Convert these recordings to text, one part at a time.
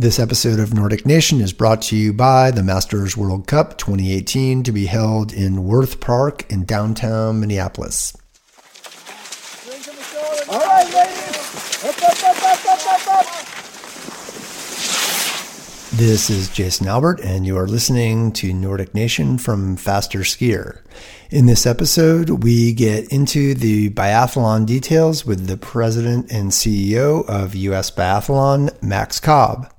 This episode of Nordic Nation is brought to you by the Masters World Cup 2018 to be held in Wirth Park in downtown Minneapolis. All right, ladies. Up, up, up, this is Jason Albert, and you are listening to Nordic Nation from Faster Skier. In this episode, we get into the biathlon details with the president and CEO of US Biathlon, Max Cobb.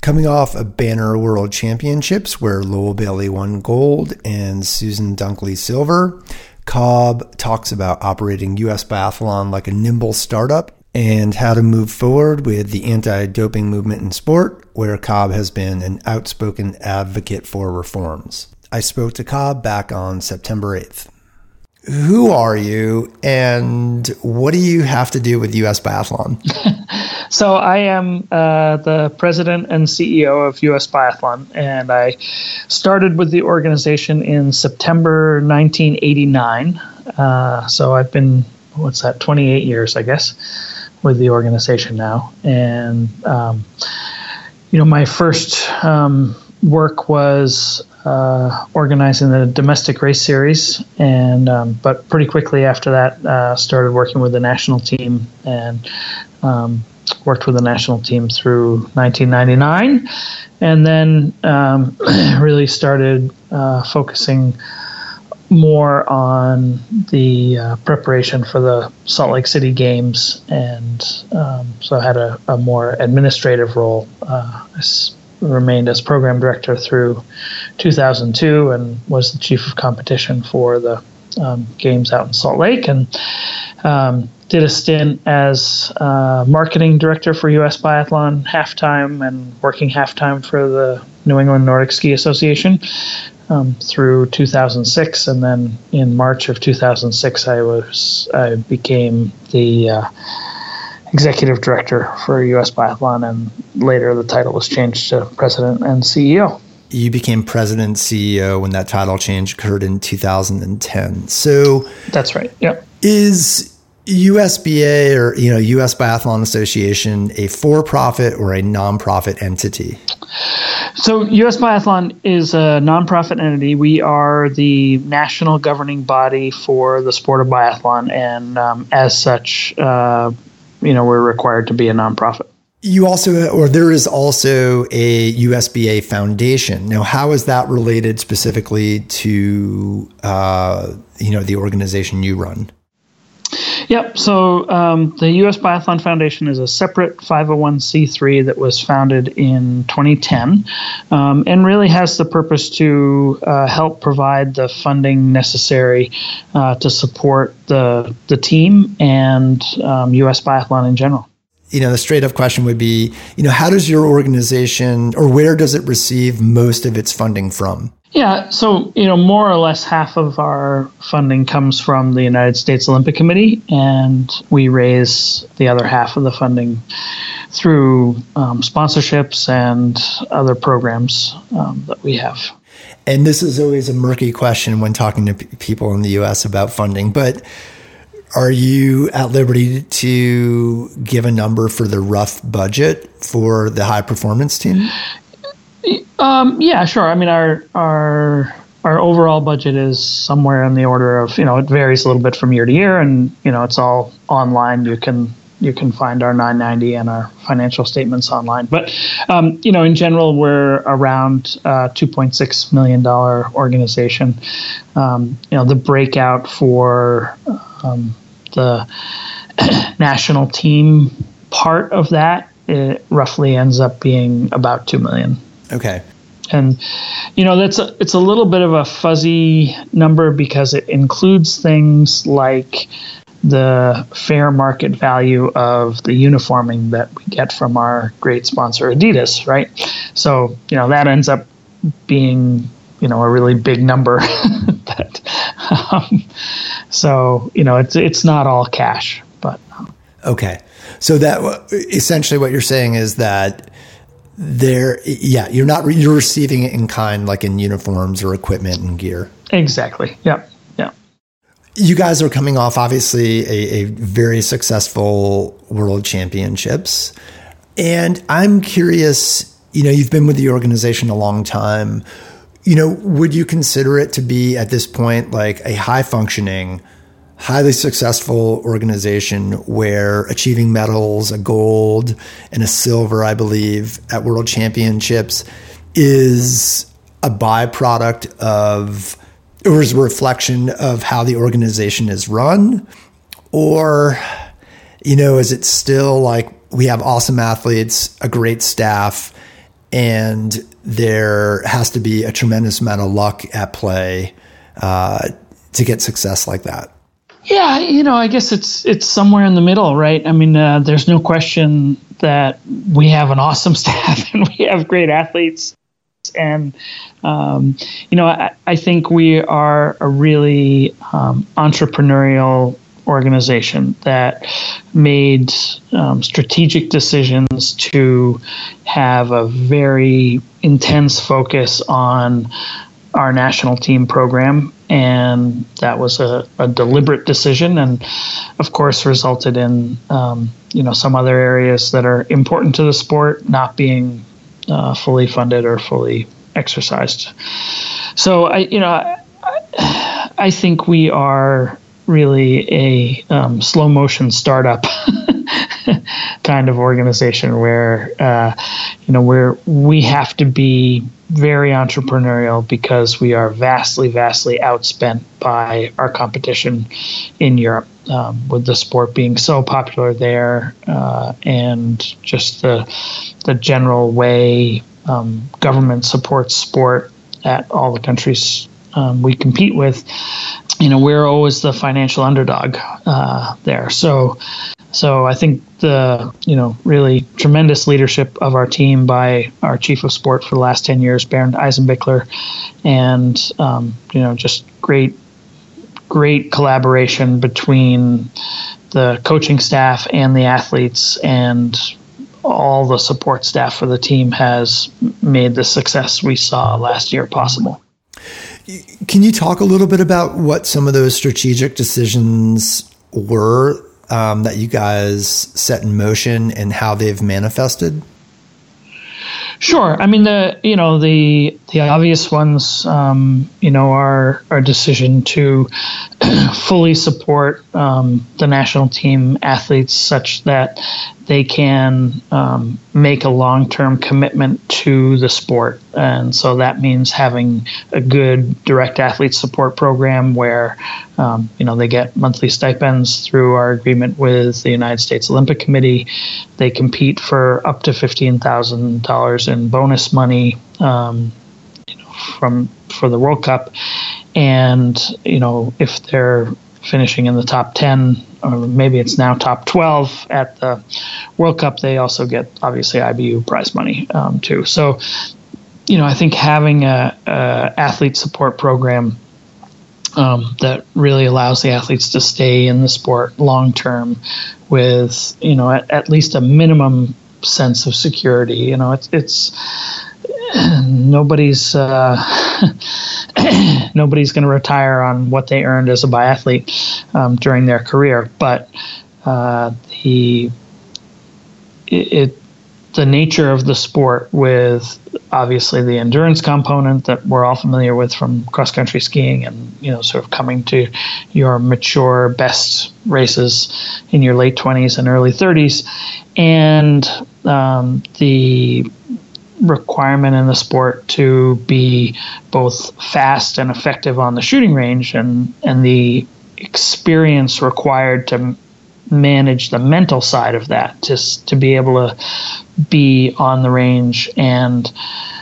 Coming off a banner world championships where Lowell Bailey won gold and Susan Dunklee silver, Cobb talks about operating US Biathlon like a nimble startup and how to move forward with the anti doping movement in sport, where Cobb has been an outspoken advocate for reforms. I spoke to Cobb back on September 8th. Who are you and what do you have to do with US Biathlon? So I am uh, the president and CEO of US Biathlon, and I started with the organization in September 1989. Uh, so I've been, what's that, 28 years, I guess, with the organization now. And, um, you know, my first um, work was uh, organizing the domestic race series, and um, but pretty quickly after that, uh, started working with the national team and um, worked with the national team through 1999, and then um, really started uh, focusing more on the uh, preparation for the Salt Lake City Games, and um, so had a, a, more administrative role. Uh, remained as program director through 2002 and was the chief of competition for the um, games out in Salt Lake, and um, did a stint as uh, marketing director for US Biathlon halftime and working halftime for the New England Nordic Ski Association um, through 2006, and then in March of 2006, I was I became the uh, executive director for US Biathlon, and later the title was changed to president and CEO. You became president and CEO when that title change occurred in 2010. So that's right. Yep. Is USBA or you know US Biathlon Association a for-profit or a nonprofit entity? So US Biathlon is a nonprofit entity. We are the national governing body for the sport of biathlon, and um, as such, uh, you know, we're required to be a nonprofit. You also, or there is also a USBA foundation. Now, how is that related specifically to, uh, you know, the organization you run? Yep. So um, the U.S. Biathlon Foundation is a separate 501c3 that was founded in 2010 um, and really has the purpose to uh, help provide the funding necessary uh, to support the, the team and um, U.S. Biathlon in general you know, the straight up question would be, you know, how does your organization or where does it receive most of its funding from? Yeah, so you know, more or less half of our funding comes from the United States Olympic Committee, and we raise the other half of the funding through um, sponsorships and other programs um, that we have. And this is always a murky question when talking to p- people in the U.S. about funding, but are you at liberty to give a number for the rough budget for the high performance team? Um, yeah, sure. I mean, our our our overall budget is somewhere in the order of you know it varies a little bit from year to year, and you know it's all online. You can you can find our 990 and our financial statements online. But um, you know, in general, we're around uh, 2.6 million dollar organization. Um, you know, the breakout for um, the national team part of that it roughly ends up being about two million. Okay. And you know that's a, it's a little bit of a fuzzy number because it includes things like the fair market value of the uniforming that we get from our great sponsor Adidas, right? So you know that ends up being you know a really big number. that, um, so you know it's it's not all cash, but um, okay. So that essentially what you're saying is that there yeah you're not you're receiving it in kind like in uniforms or equipment and gear exactly yeah yeah you guys are coming off obviously a, a very successful world championships and i'm curious you know, you've been with the organization a long time. You know, would you consider it to be at this point like a high functioning, highly successful organization where achieving medals, a gold and a silver, I believe, at world championships is a byproduct of or is a reflection of how the organization is run? Or, you know, is it still like we have awesome athletes, a great staff, and there has to be a tremendous amount of luck at play uh, to get success like that? Yeah, you know, I guess it's it's somewhere in the middle, right? I mean, uh, there's no question that we have an awesome staff and we have great athletes, and um, you know, I, I, think we are a really um, entrepreneurial organization that made um, strategic decisions to have a very intense focus on our national team program and that was a, a deliberate decision and of course resulted in um, you know some other areas that are important to the sport not being uh, fully funded or fully exercised. So i you know I, I think we are really a um, slow motion startup kind of organization where uh, you know where we have to be very entrepreneurial because we are vastly vastly outspent by our competition in Europe um, with the sport being so popular there uh, and just the the general way um, government supports sport at all the countries um, we compete with you know we're always the financial underdog uh, there. So so I think the you know really tremendous leadership of our team by our chief of sport for the last ten years, Bernd Eisenbichler, and um, you know just great great collaboration between the coaching staff and the athletes and all the support staff for the team has made the success we saw last year possible. Can you talk a little bit about what some of those strategic decisions were um, that you guys set in motion and how they've manifested? Sure. I mean the you know the the obvious ones um, you know our our decision to fully support um, the national team athletes such that they can um, make a long term commitment to the sport. And so that means having a good direct athlete support program where um, you know they get monthly stipends through our agreement with the United States Olympic Committee. They compete for up to fifteen thousand dollars in bonus money um, from for the World Cup, and you know if they're finishing in the top 10 or maybe it's now top 12 at the World Cup. They also get obviously IBU prize money um, too. So, you know, I think having a, a athlete support program um, that really allows the athletes to stay in the sport long term with you know at, at least a minimum sense of security. You know, it's it's nobody's uh, nobody's going to retire on what they earned as a biathlete um, during their career, but uh, the it, it, the nature of the sport with obviously the endurance component that we're all familiar with from cross country skiing and you know sort of coming to your mature best races in your late 20s and early 30s and um, the requirement in the sport to be both fast and effective on the shooting range and and the experience required to manage the mental side of that just to be able to be on the range and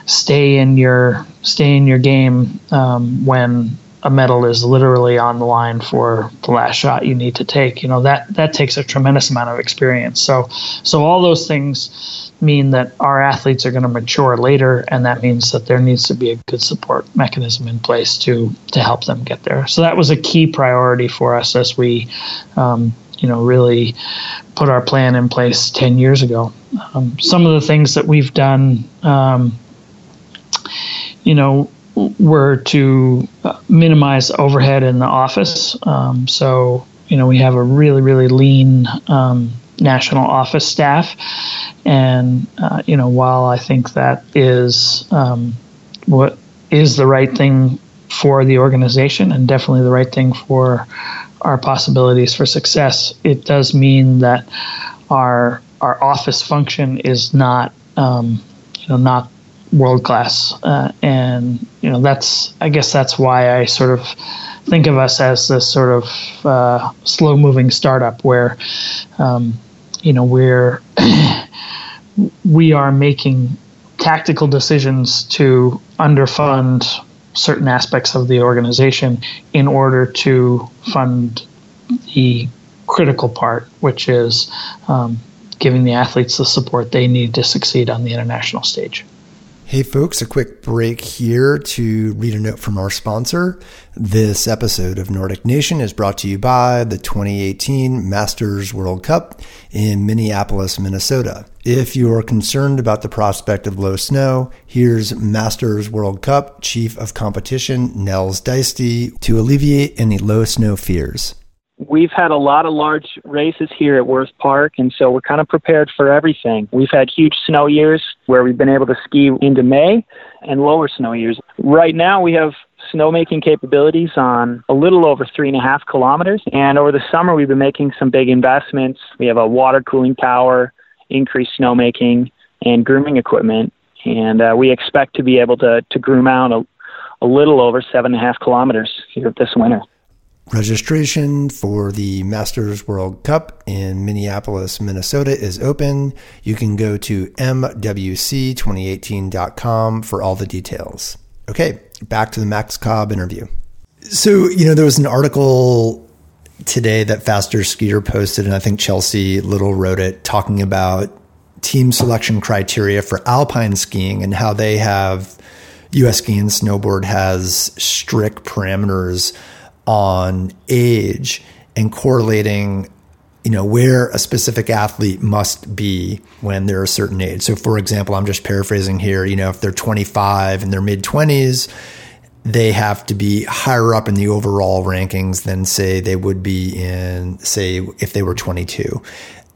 stay in your stay in your game um, when a medal is literally on the line for the last shot you need to take you know that that takes a tremendous amount of experience so so all those things mean that our athletes are going to mature later, and that means that there needs to be a good support mechanism in place to to help them get there. So that was a key priority for us as we, um, you know, really put our plan in place ten years ago. Um, some of the things that we've done, um, you know, were to uh, minimize overhead in the office. Um, so you know, we have a really really lean um, national office staff. And, uh, you know, while I think that is um, what is the right thing for the organization and definitely the right thing for our possibilities for success, it does mean that our our office function is not um, you know not world class, uh, and you know that's I guess that's why I sort of think of us as this sort of uh, slow moving startup where um, you know we're we are making tactical decisions to underfund certain aspects of the organization in order to fund the critical part, which is um, giving the athletes the support they need to succeed on the international stage. Hey, folks, a quick break here to read a note from our sponsor. This episode of Nordic Nation is brought to you by the 2018 Masters World Cup in Minneapolis, Minnesota. If you're concerned about the prospect of low snow, here's Masters World Cup Chief of Competition Nels Deisty to alleviate any low snow fears we've had a lot of large races here at Wirth Park, and so we're kind of prepared for everything. We've had huge snow years where we've been able to ski into May and lower snow years. Right now, we have snowmaking capabilities on a little over three and a half kilometers, and over the summer, we've been making some big investments. We have a water cooling tower, increased snowmaking, and grooming equipment, and uh, we expect to be able to, to groom out a, a little over seven and a half kilometers here this winter. Registration for the Masters World Cup in Minneapolis, Minnesota is open. You can go to mwc2018.com for all the details. Okay, back to the Max Cobb interview. So, you know, there was an article today that Faster Skier posted, and I think Chelsea Little wrote it, talking about team selection criteria for alpine skiing and how they have US Ski and Snowboard has strict parameters on age and correlating you know where a specific athlete must be when they're a certain age. So for example i'm just paraphrasing here you know if they're 25 and they're mid 20s they have to be higher up in the overall rankings than say they would be in say if they were 22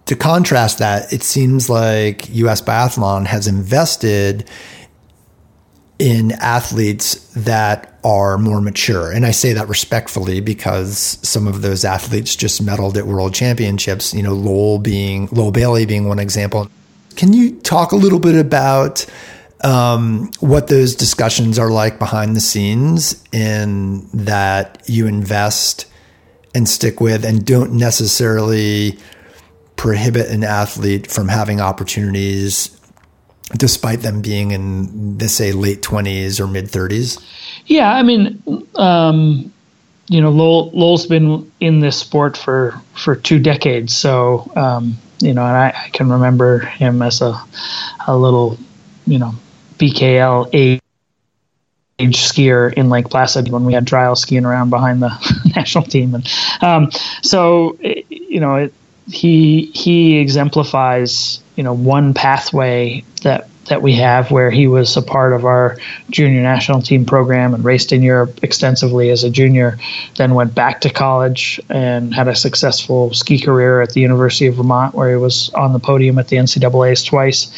to contrast that it seems like us biathlon has invested in athletes that are more mature. And I say that respectfully because some of those athletes just medaled at world championships, you know, Lowell being, Lowell Bailey being one example. Can you talk a little bit about um, what those discussions are like behind the scenes in that you invest and stick with and don't necessarily prohibit an athlete from having opportunities despite them being in, let's say, late 20s or mid 30s? Yeah, I mean, um, you know, Lowell, Lowell's been in this sport for, for two decades. So, um, you know, and I, I, can remember him as a, a little, you know, BKL age, skier in Lake Placid when we had trial skiing around behind the national team. And um, so, you know, it, he he exemplifies you know one pathway that that we have where he was a part of our junior national team program and raced in Europe extensively as a junior, then went back to college and had a successful ski career at the University of Vermont where he was on the podium at the NCAA's twice.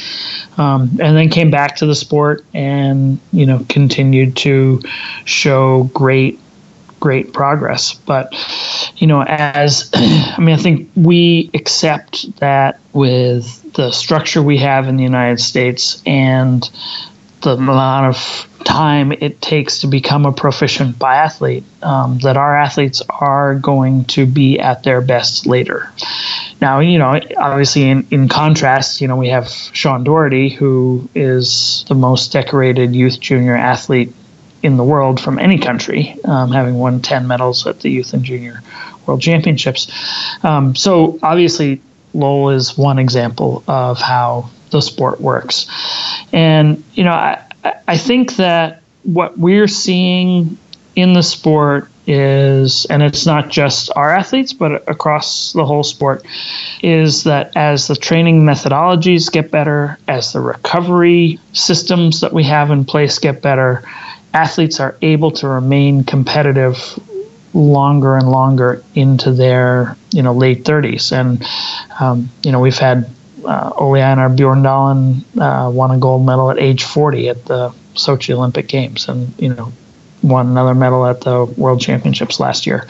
Um, and then came back to the sport and, you know, continued to show great great progress. But, you know, as I mean, I think we accept that with the structure we have in the United States and the amount of time it takes to become a proficient biathlete, um, that our athletes are going to be at their best later. Now, you know, obviously, in, in contrast, you know, we have Sean Doherty, who is the most decorated youth junior athlete in the world from any country, um, having won 10 medals at the Youth and Junior World Championships. Um, so obviously, Lowell is one example of how the sport works. And, you know, I, I think that what we're seeing in the sport is, and it's not just our athletes, but across the whole sport, is that as the training methodologies get better, as the recovery systems that we have in place get better, athletes are able to remain competitive longer and longer into their you know late 30s, and um, you know we've had uh, Ole Einar Bjorndalen uh, won a gold medal at age 40 at the Sochi Olympic Games, and you know won another medal at the World Championships last year.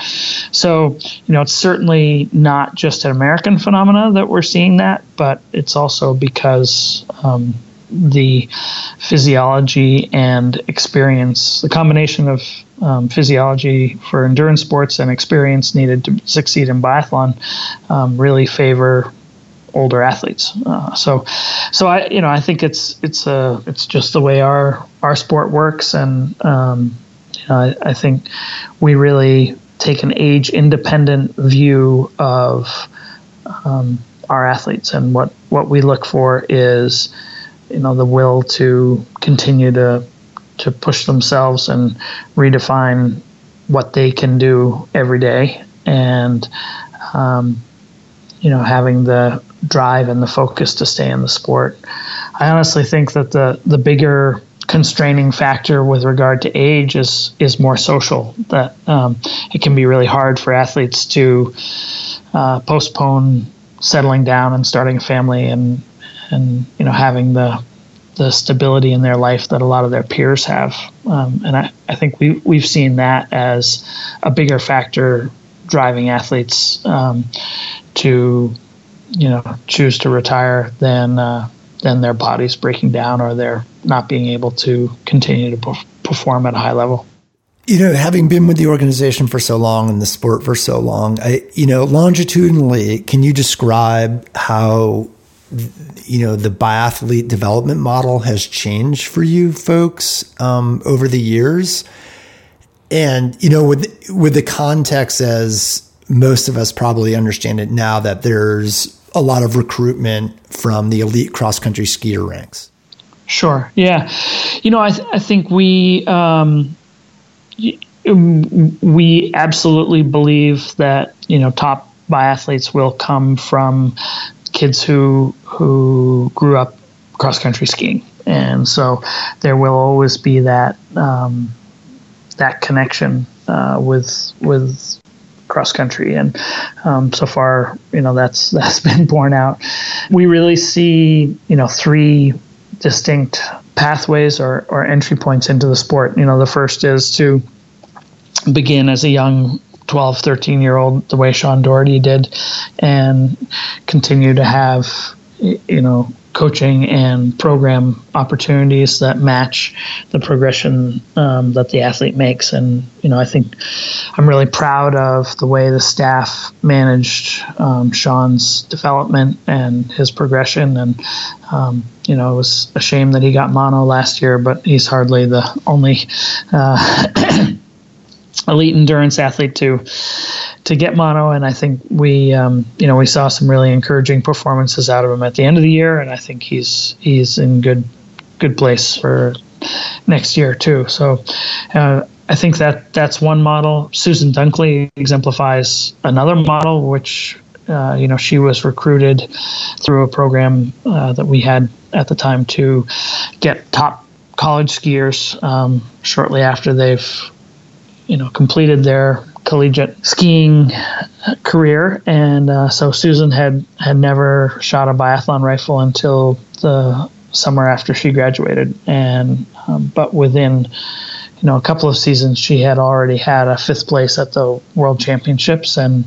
So, you know, it's certainly not just an American phenomena that we're seeing that, but it's also because um, the physiology and experience, the combination of um, physiology for endurance sports and experience needed to succeed in biathlon, um, really favor older athletes. Uh, so, so I, you know, I think it's it's a it's just the way our our sport works, and um, you know, I, I think we really take an age independent view of um, our athletes, and what what we look for is you know the will to continue to to push themselves and redefine what they can do every day. And um, you know having the drive and the focus to stay in the sport. I honestly think that the the bigger constraining factor with regard to age is is more social that um, it can be really hard for athletes to uh, postpone settling down and starting a family and and you know having the the stability in their life that a lot of their peers have. Um, and I, I think we, we've seen that as a bigger factor driving athletes um, to, you know, choose to retire than, uh, than their bodies breaking down or they're not being able to continue to perform at a high level. You know, having been with the organization for so long and the sport for so long, I, you know, longitudinally, can you describe how you know the biathlete development model has changed for you folks um, over the years. And you know with with the context as most of us probably understand it now that there's a lot of recruitment from the elite cross country skier ranks. Sure. Yeah. You know i, th- I think we um, we absolutely believe that you know top biathletes will come from kids who who grew up cross country skiing, and so there will always be that um, that connection uh, with with cross country, and um, so far, you know, that's that's been borne out. We really see, you know, three distinct pathways or, or entry points into the sport. You know, the first is to begin as a young 12, 13 year old the way Sean Doherty did and continue to have, you know, coaching and program opportunities that match the progression um, that the athlete makes. And, you know, I think I'm really proud of the way the staff managed um, Sean's development and his progression. And, um, you know, it was a shame that he got mono last year, but he's hardly the only. Uh, elite endurance athlete to to get mono. And I think we um, you know we saw some really encouraging performances out of him at the end of the year. And I think he's he's in good good place for next year too. So uh, I think that that's one model. Susan Dunklee exemplifies another model which uh, you know she was recruited through a program uh, that we had at the time to get top college skiers um, shortly after they've you know, completed their collegiate skiing career, and uh, so Susan had had never shot a biathlon rifle until the summer after she graduated, and um, but within you know a couple of seasons she had already had a fifth place at the World Championships, and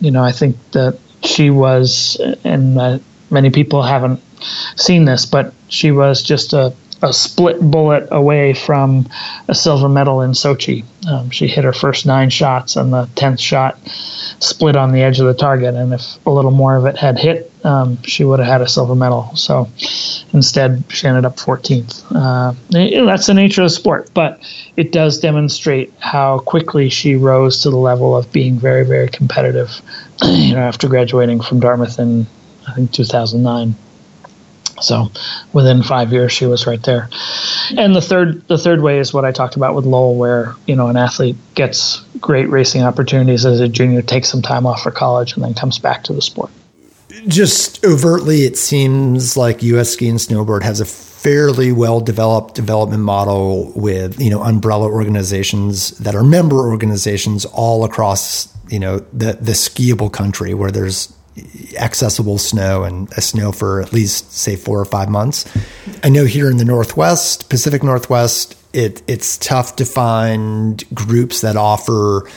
you know I think that she was, and uh, many people haven't seen this, but she was just a a split bullet away from a silver medal in Sochi. Um, she hit her first nine shots, and the tenth shot split on the edge of the target. And if a little more of it had hit, um, she would have had a silver medal. So instead, she ended up 14th. Uh, that's the nature of the sport, but it does demonstrate how quickly she rose to the level of being very, very competitive. you know, after graduating from Dartmouth in I think 2009. So within five years, she was right there. And the third, the third way is what I talked about with Lowell, where you know an athlete gets great racing opportunities as a junior, takes some time off for college, and then comes back to the sport. Just overtly, it seems like U.S. ski and snowboard has a fairly well developed development model with you know umbrella organizations that are member organizations all across you know the the skiable country where there's accessible snow and a snow for at least say four or five months. I know here in the Northwest, Pacific Northwest, it it's tough to find groups that offer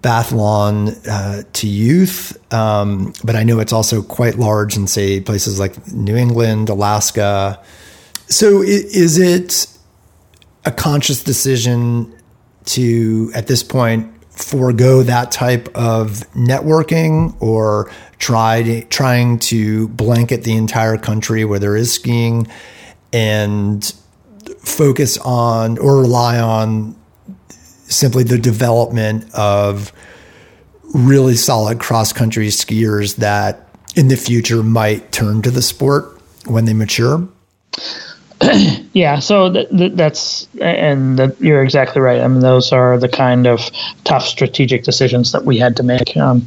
biathlon uh, to youth, um, but I know it's also quite large in say places like New England, Alaska. So is it a conscious decision to at this point forego that type of networking or try trying to blanket the entire country where there is skiing and focus on or rely on simply the development of really solid cross country skiers that in the future might turn to the sport when they mature? yeah, so th- th- that's and you're exactly right. I mean, those are the kind of tough strategic decisions that we had to make. Um,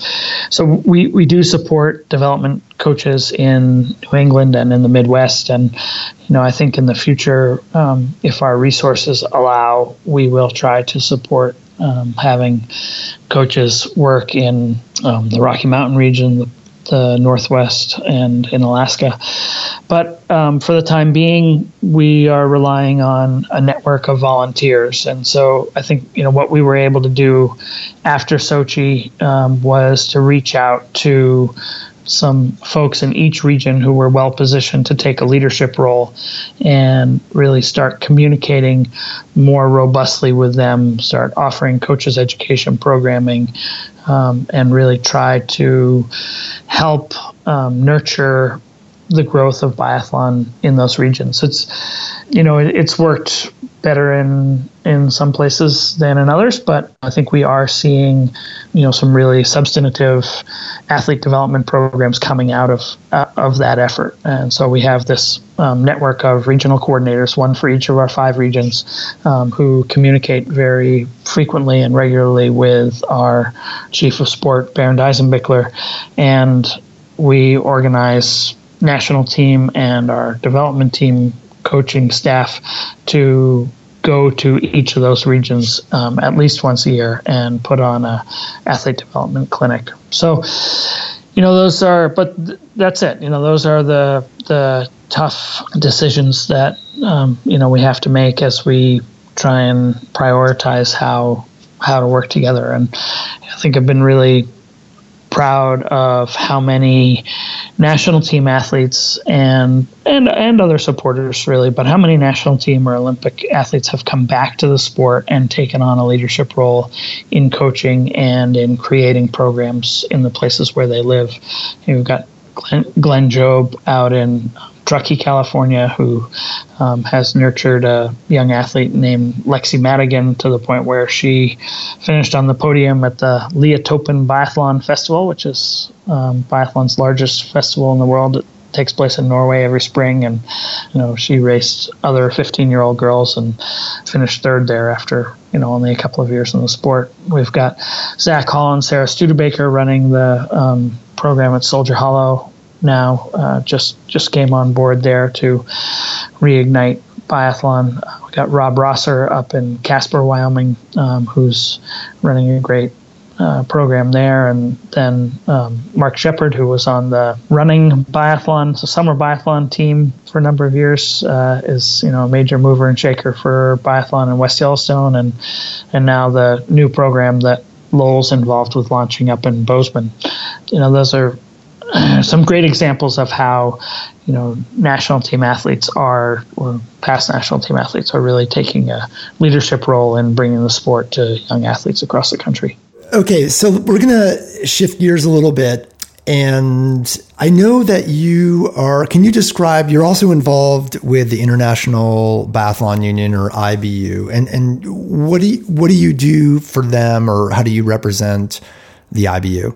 so we we do support development coaches in New England and in the Midwest, and you know, I think in the future, um, if our resources allow, we will try to support um, having coaches work in um, the Rocky Mountain region, the the Northwest and in Alaska. But um, for the time being, we are relying on a network of volunteers. And so I think you know what we were able to do after Sochi um, was to reach out to some folks in each region who were well positioned to take a leadership role and really start communicating more robustly with them, start offering coaches education programming, um, and really try to help um, nurture the growth of biathlon in those regions. It's, you know, it, it's worked better in in some places than in others, but I think we are seeing, you know, some really substantive athlete development programs coming out of uh, of that effort. And so we have this um, network of regional coordinators, one for each of our five regions, um, who communicate very frequently and regularly with our chief of sport, Bernd Eisenbichler, and we organize national team and our development team coaching staff to go to each of those regions um, at least once a year and put on a athlete development clinic. So, you know, those are, but th- that's it. You know, those are the the tough decisions that um, you know we have to make as we try and prioritize how how to work together. And I think I've been really proud of how many national team athletes and and and other supporters really, but how many national team or Olympic athletes have come back to the sport and taken on a leadership role in coaching and in creating programs in the places where they live. You have got Glenn, Glenn Jobe out in Truckee, California, who um, has nurtured a young athlete named Lexi Madigan to the point where she finished on the podium at the Liatoppen Biathlon Festival, which is um, biathlon's largest festival in the world. It takes place in Norway every spring, and you know she raced other 15-year-old girls and finished third there after you know only a couple of years in the sport. We've got Zach Hall and Sara Studebaker running the um, program at Soldier Hollow now uh, just just came on board there to reignite biathlon. We got Rob Rosser up in Casper, Wyoming, um, who's running a great uh, program there, and then um, Mark Shepard, who was on the running biathlon, so summer biathlon team for a number of years, uh, is you know a major mover and shaker for biathlon in West Yellowstone, and and now the new program that Lowell's involved with launching up in Bozeman. You know, those are some great examples of how you know national team athletes are or past national team athletes are really taking a leadership role in bringing the sport to young athletes across the country. Okay, so we're going to shift gears a little bit and I know that you are can you describe you're also involved with the International Biathlon Union or IBU and and what do you, what do you do for them or how do you represent the IBU?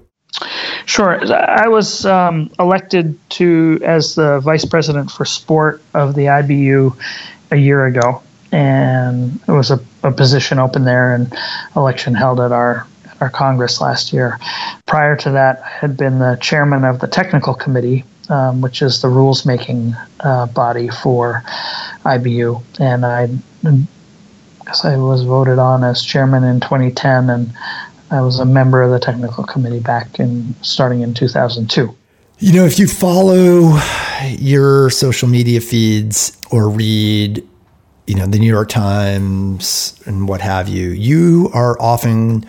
Sure. I was um, elected to as the vice president for sport of the IBU a year ago, and it was a, a position open there, and election held at our our Congress last year. Prior to that, I had been the chairman of the technical committee um, which is the rules making uh, body for IBU. And I, I was voted on as chairman in 2010, and I was a member of the technical committee back in starting in 2002. You know, if you follow your social media feeds or read, you know, the New York Times and what have you, you are often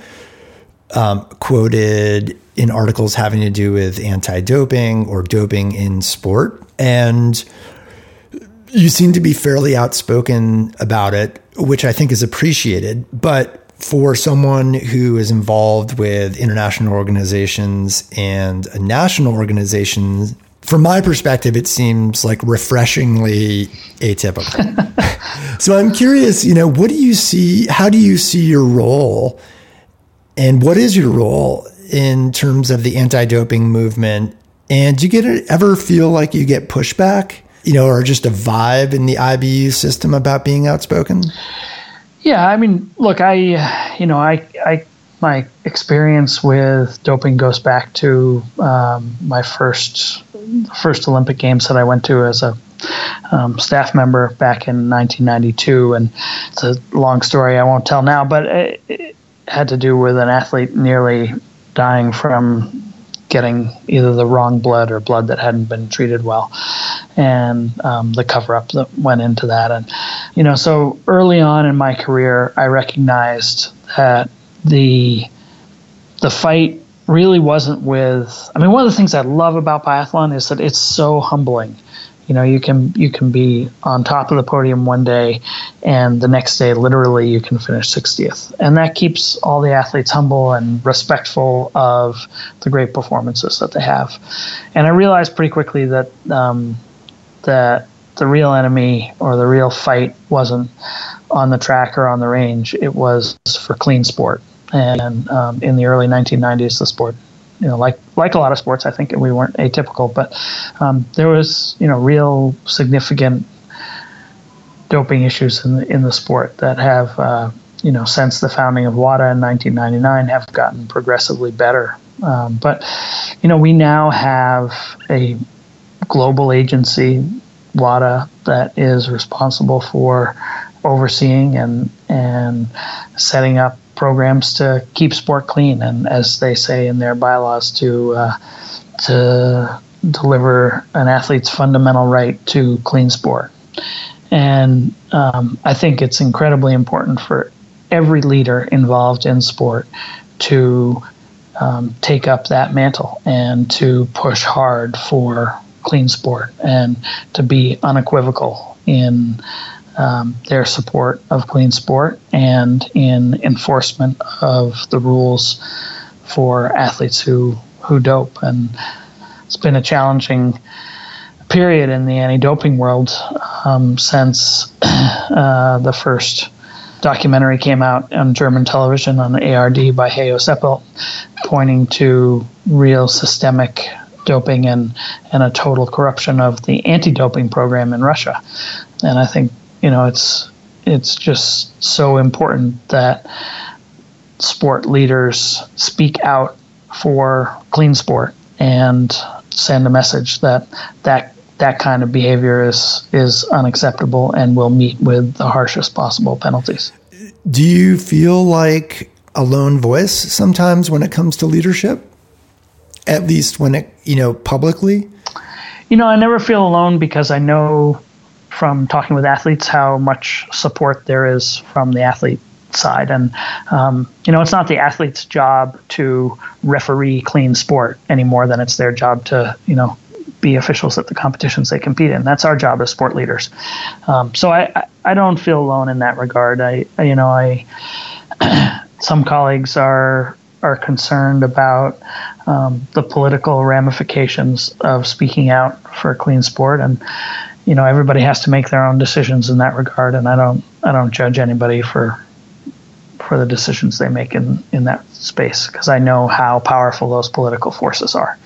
um, quoted in articles having to do with anti doping or doping in sport. And you seem to be fairly outspoken about it, which I think is appreciated. But for someone who is involved with international organizations and national organization, from my perspective, it seems like refreshingly atypical. so I'm curious, you know, what do you see? How do you see your role? And what is your role in terms of the anti doping movement? And do you get ever feel like you get pushback, you know, or just a vibe in the IBU system about being outspoken? Yeah, I mean, look, I, you know, I, I, my experience with doping goes back to um, my first, first Olympic Games that I went to as a um, staff member back in 1992, and it's a long story I won't tell now, but it, it had to do with an athlete nearly dying from getting either the wrong blood or blood that hadn't been treated well, and um, the cover up that went into that. And, you know, so early on in my career, I recognized that the the fight really wasn't with I mean one of the things I love about biathlon is that it's so humbling. You know you can you can be on top of the podium one day and the next day literally you can finish 60th and that keeps all the athletes humble and respectful of the great performances that they have. And i realized pretty quickly that um, that the real enemy or the real fight wasn't on the track or on the range it was for clean sport and um, in the early 1990s the sport you know, like like a lot of sports, I think we weren't atypical, but um, there was you know real significant doping issues in the in the sport that have uh, you know since the founding of WADA in 1999 have gotten progressively better. Um, but you know we now have a global agency, WADA, that is responsible for overseeing and and setting up programs to keep sport clean, and as they say in their bylaws, to uh, to deliver an athlete's fundamental right to clean sport. And um, I think it's incredibly important for every leader involved in sport to um, take up that mantle and to push hard for clean sport and to be unequivocal in um, their support of clean sport and in enforcement of the rules for athletes who who dope. And it's been a challenging period in the anti-doping world um, since uh, the first documentary came out on German television on ARD by Hajo Seppelt, pointing to real systemic doping and, and a total corruption of the anti-doping program in Russia. And I think you know, it's it's just so important that sport leaders speak out for clean sport and send a message that that that kind of behavior is is unacceptable and will meet with the harshest possible penalties. Do you feel like a lone voice sometimes when it comes to leadership? At least when it, you know, publicly? You know, I never feel alone because I know from talking with athletes how much support there is from the athlete side. And, um, you know, it's not the athlete's job to referee clean sport any more than it's their job to, you know, be officials at the competitions they compete in. That's our job as sport leaders. Um, so I, I don't feel alone in that regard. I, you know, I, some colleagues are, are concerned about um, the political ramifications of speaking out for clean sport. And, you know everybody has to make their own decisions in that regard, and I don't I don't judge anybody for for the decisions they make in in that space because I know how powerful those political forces are.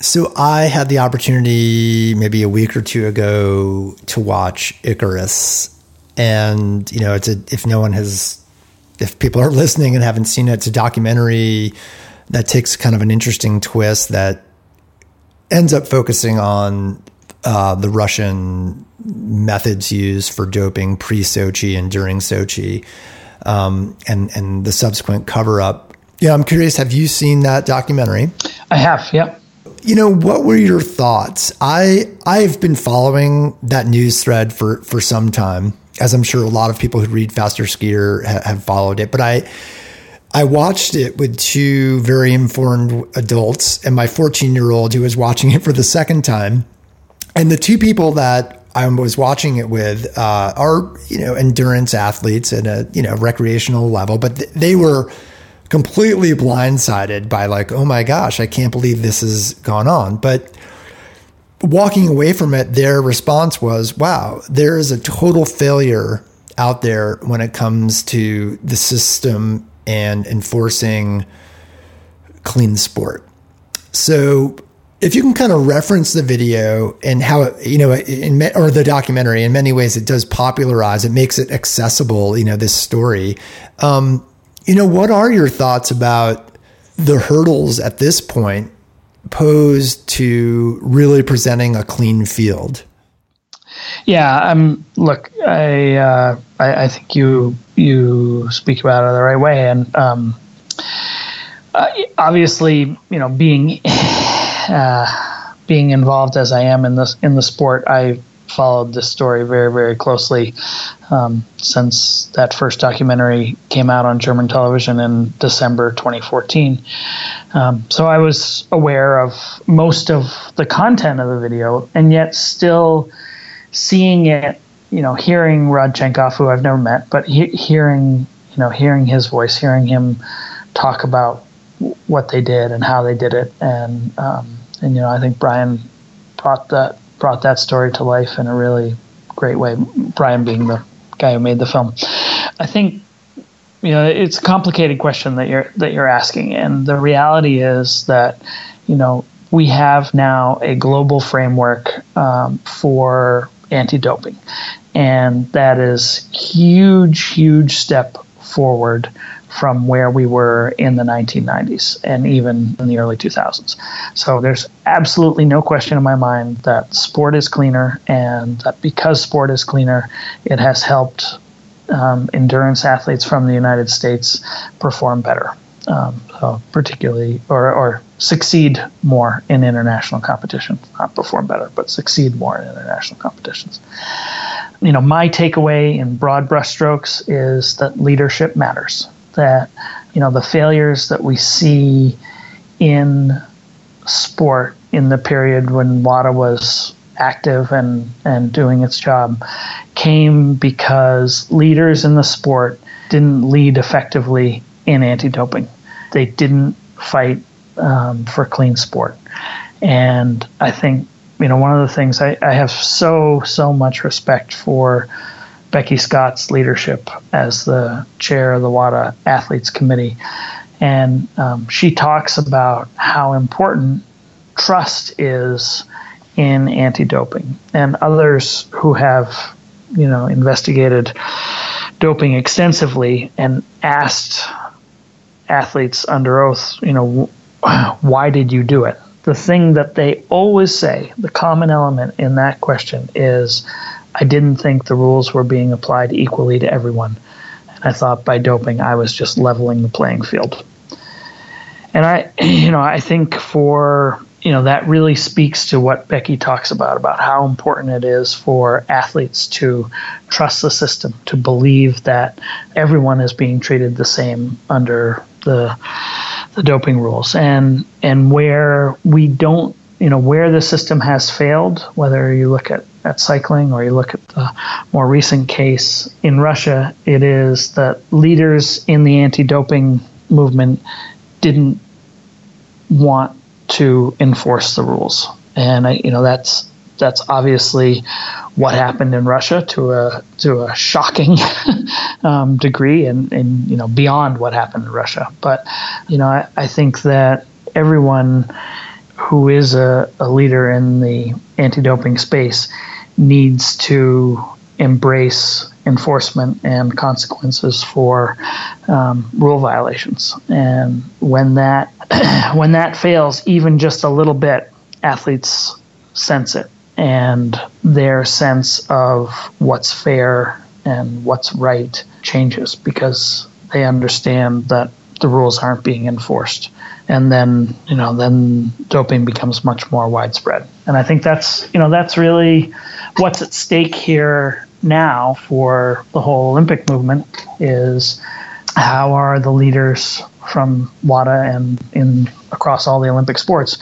So I had the opportunity maybe a week or two ago to watch Icarus, and you know it's a if no one has if people are listening and haven't seen it, it's a documentary that takes kind of an interesting twist that ends up focusing on uh, the Russian methods used for doping pre Sochi and during Sochi, um, and and the subsequent cover up. Yeah, I'm curious. Have you seen that documentary? I have. Yeah. You know, what were your thoughts? I I've been following that news thread for for some time, as I'm sure a lot of people who read Faster Skier ha- have followed it. But I I watched it with two very informed adults and my 14 year old who was watching it for the second time. And the two people that I was watching it with uh, are, you know, endurance athletes at a, you know, recreational level, but th- they were completely blindsided by like, oh my gosh, I can't believe this has gone on. But walking away from it, their response was, wow, there is a total failure out there when it comes to the system and enforcing clean sport. So if you can kind of reference the video and how it, you know in or the documentary in many ways it does popularize it makes it accessible you know this story um, you know, what are your thoughts about the hurdles at this point posed to really presenting a clean field? Yeah, um, look, I, uh, I, I think you you speak about it the right way, and um, uh, obviously, you know, being uh, being involved as I am in this in the sport, I followed this story very, very closely um, since that first documentary came out on German television in December 2014. Um, so I was aware of most of the content of the video, and yet still seeing it, you know, hearing Rodchenkov, who I've never met, but he- hearing, you know, hearing his voice, hearing him talk about what they did and how they did it, and um, and you know, I think Brian brought that brought that story to life in a really great way. Brian being the guy who made the film. I think you know it's a complicated question that you're that you're asking, and the reality is that you know we have now a global framework um, for anti-doping, and that is huge, huge step forward from where we were in the 1990s and even in the early 2000s. So there's absolutely no question in my mind that sport is cleaner, and that because sport is cleaner, it has helped um, endurance athletes from the United States perform better. Um, so particularly, or, or succeed more in international competition, not perform better, but succeed more in international competitions. You know, my takeaway in broad brushstrokes is that leadership matters that you know the failures that we see in sport in the period when WADA was active and, and doing its job came because leaders in the sport didn't lead effectively in anti doping. They didn't fight um, for clean sport. And I think, you know, one of the things I, I have so, so much respect for Becky Scott's leadership as the chair of the WADA Athletes Committee. And um, she talks about how important trust is in anti doping. And others who have, you know, investigated doping extensively and asked athletes under oath, you know, why did you do it? The thing that they always say, the common element in that question is, I didn't think the rules were being applied equally to everyone. And I thought by doping, I was just leveling the playing field. And I, you know, I think for, you know, that really speaks to what Becky talks about, about how important it is for athletes to trust the system, to believe that everyone is being treated the same under the, the doping rules. And, and where we don't, you know, where the system has failed, whether you look at at cycling, or you look at the more recent case in Russia, it is that leaders in the anti doping movement didn't want to enforce the rules. And I, you know that's that's obviously what happened in Russia to a to a shocking um, degree, and, and you know beyond what happened in Russia. But you know I, I think that everyone who is a, a leader in the anti-doping space needs to embrace enforcement and consequences for um, rule violations. And when that when that fails even just a little bit, athletes sense it and their sense of what's fair and what's right changes because they understand that the rules aren't being enforced and then you know then doping becomes much more widespread and i think that's you know that's really what's at stake here now for the whole olympic movement is how are the leaders from WADA and in across all the Olympic sports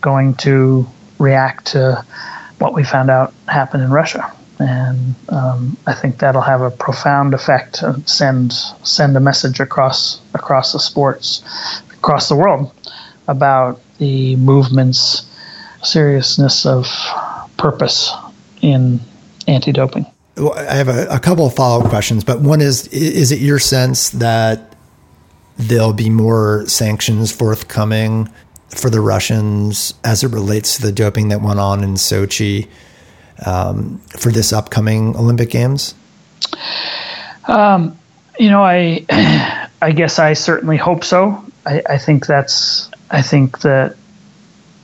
going to react to what we found out happened in Russia? And um, I think that'll have a profound effect. send send a message across across the sports, across the world, about the movement's seriousness of purpose in anti-doping. Well, I have a, a couple of follow up questions, but one is: Is it your sense that there'll be more sanctions forthcoming for the Russians as it relates to the doping that went on in Sochi um, for this upcoming Olympic Games? Um, you know, I I guess I certainly hope so. I, I think that's I think that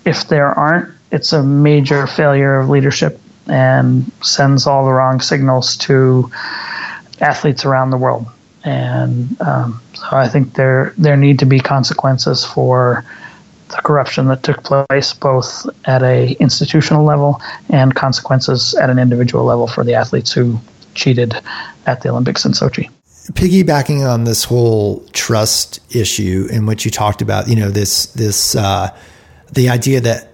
if there aren't, it's a major failure of leadership and sends all the wrong signals to athletes around the world. And um, so I think there there need to be consequences for the corruption that took place, both at a institutional level and consequences at an individual level for the athletes who cheated at the Olympics in Sochi. Piggybacking on this whole trust issue in which you talked about, you know, this this uh, the idea that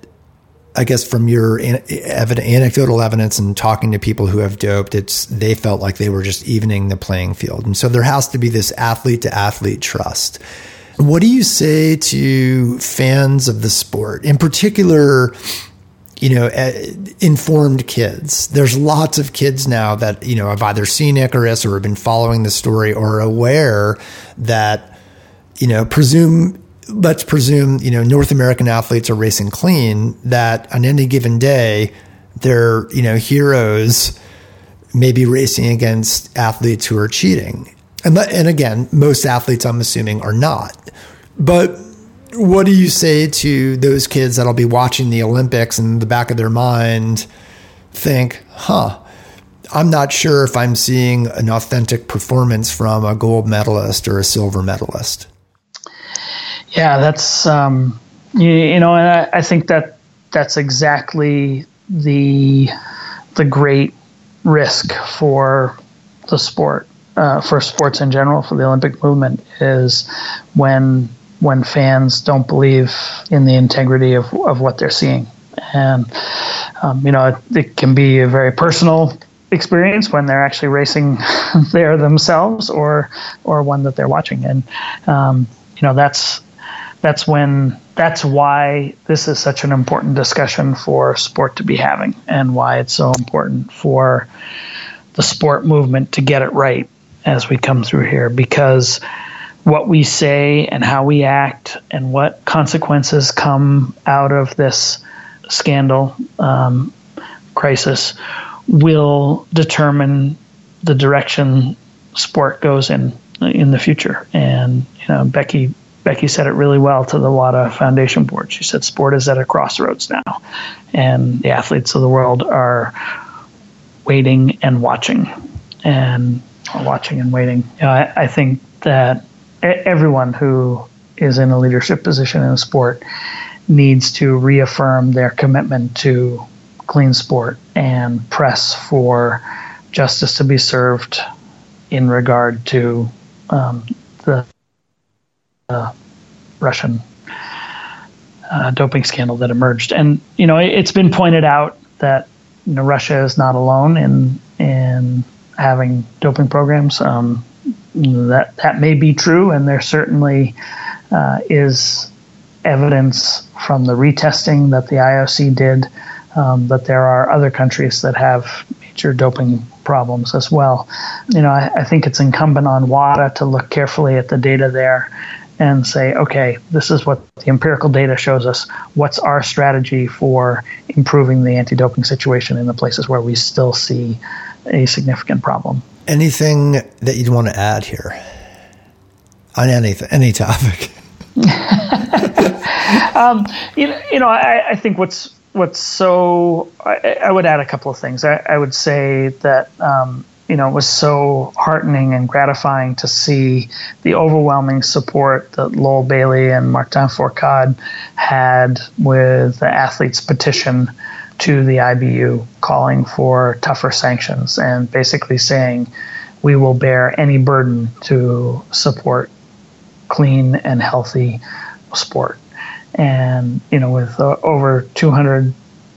I guess from your anecdotal evidence and talking to people who have doped, it's they felt like they were just evening the playing field, and so there has to be this athlete to athlete trust. What do you say to fans of the sport, in particular? You know, eh, informed kids. There's lots of kids now that you know have either seen Icarus or have been following the story or are aware that you know presume let's presume you know North American athletes are racing clean. That on any given day, their you know heroes may be racing against athletes who are cheating. And and again, most athletes I'm assuming are not. But what do you say to those kids that'll be watching the Olympics and in the back of their mind think, huh, I'm not sure if I'm seeing an authentic performance from a gold medalist or a silver medalist? Yeah, that's um, you, you, know, and I, I, think that that's exactly the the great risk for the sport, uh, for sports in general, for the Olympic movement, is when when fans don't believe in the integrity of, of what they're seeing, and um, you know, it, it can be a very personal experience when they're actually racing there themselves or or one that they're watching. And um, you know that's that's when that's why this is such an important discussion for sport to be having and why it's so important for the sport movement to get it right as we come through here. Because what we say and how we act and what consequences come out of this scandal um, crisis will determine the direction sport goes in in the future. And you know Becky Becky said it really well to the WADA Foundation Board. She said, Sport is at a crossroads now, and the athletes of the world are waiting and watching, and watching and waiting. You know, I, I think that everyone who is in a leadership position in a sport needs to reaffirm their commitment to clean sport and press for justice to be served in regard to um, the uh, Russian uh, doping scandal that emerged. And you know, it, has been pointed out that you know Russia is not alone in in having doping programs. Um, that that may be true, and there certainly uh, is evidence from the retesting that the IOC did um, that there are other countries that have major doping problems as well. You know, I, I think it's incumbent on WADA to look carefully at the data there and say, okay, this is what the empirical data shows us. What's our strategy for improving the anti doping situation in the places where we still see a significant problem? Anything that you'd want to add here on anything, any topic? um, you know, you know I, I, think what's what's so I, I, would add a couple of things. I, I would say that um, you know it was so heartening and gratifying to see the overwhelming support that Lowell Bailey and Martin Fourcade had with the athletes' petition to the IBU calling for tougher sanctions and basically saying we will bear any burden to support clean and healthy sport. And, you know, with uh, over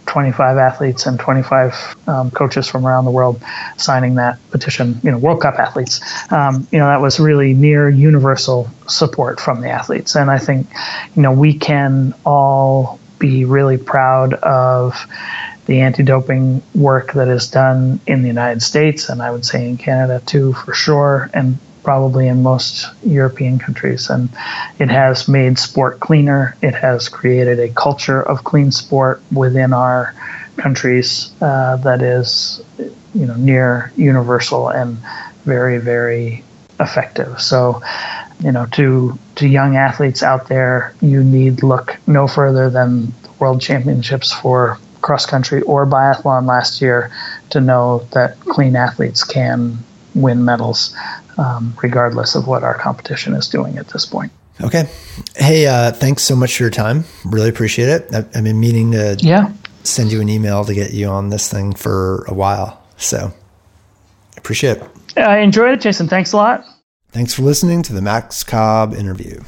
225 athletes and 25 um, coaches from around the world signing that petition, you know, World Cup athletes, um, you know, that was really near universal support from the athletes. And I think, you know, we can all be really proud of the anti-doping work that is done in the United States, and I would say in Canada too, for sure, and probably in most European countries. And it has made sport cleaner. It has created a culture of clean sport within our countries uh, that is, you know, near universal and very, very effective. So, you know, to to young athletes out there, you need look no further than World Championships for cross country or biathlon last year to know that clean athletes can win medals um, regardless of what our competition is doing at this point. Okay. Hey, uh, thanks so much for your time. Really appreciate it. I've, I've been meaning to yeah. send you an email to get you on this thing for a while. So appreciate it. I enjoyed it, Jason. Thanks a lot. Thanks for listening to the Max Cobb interview.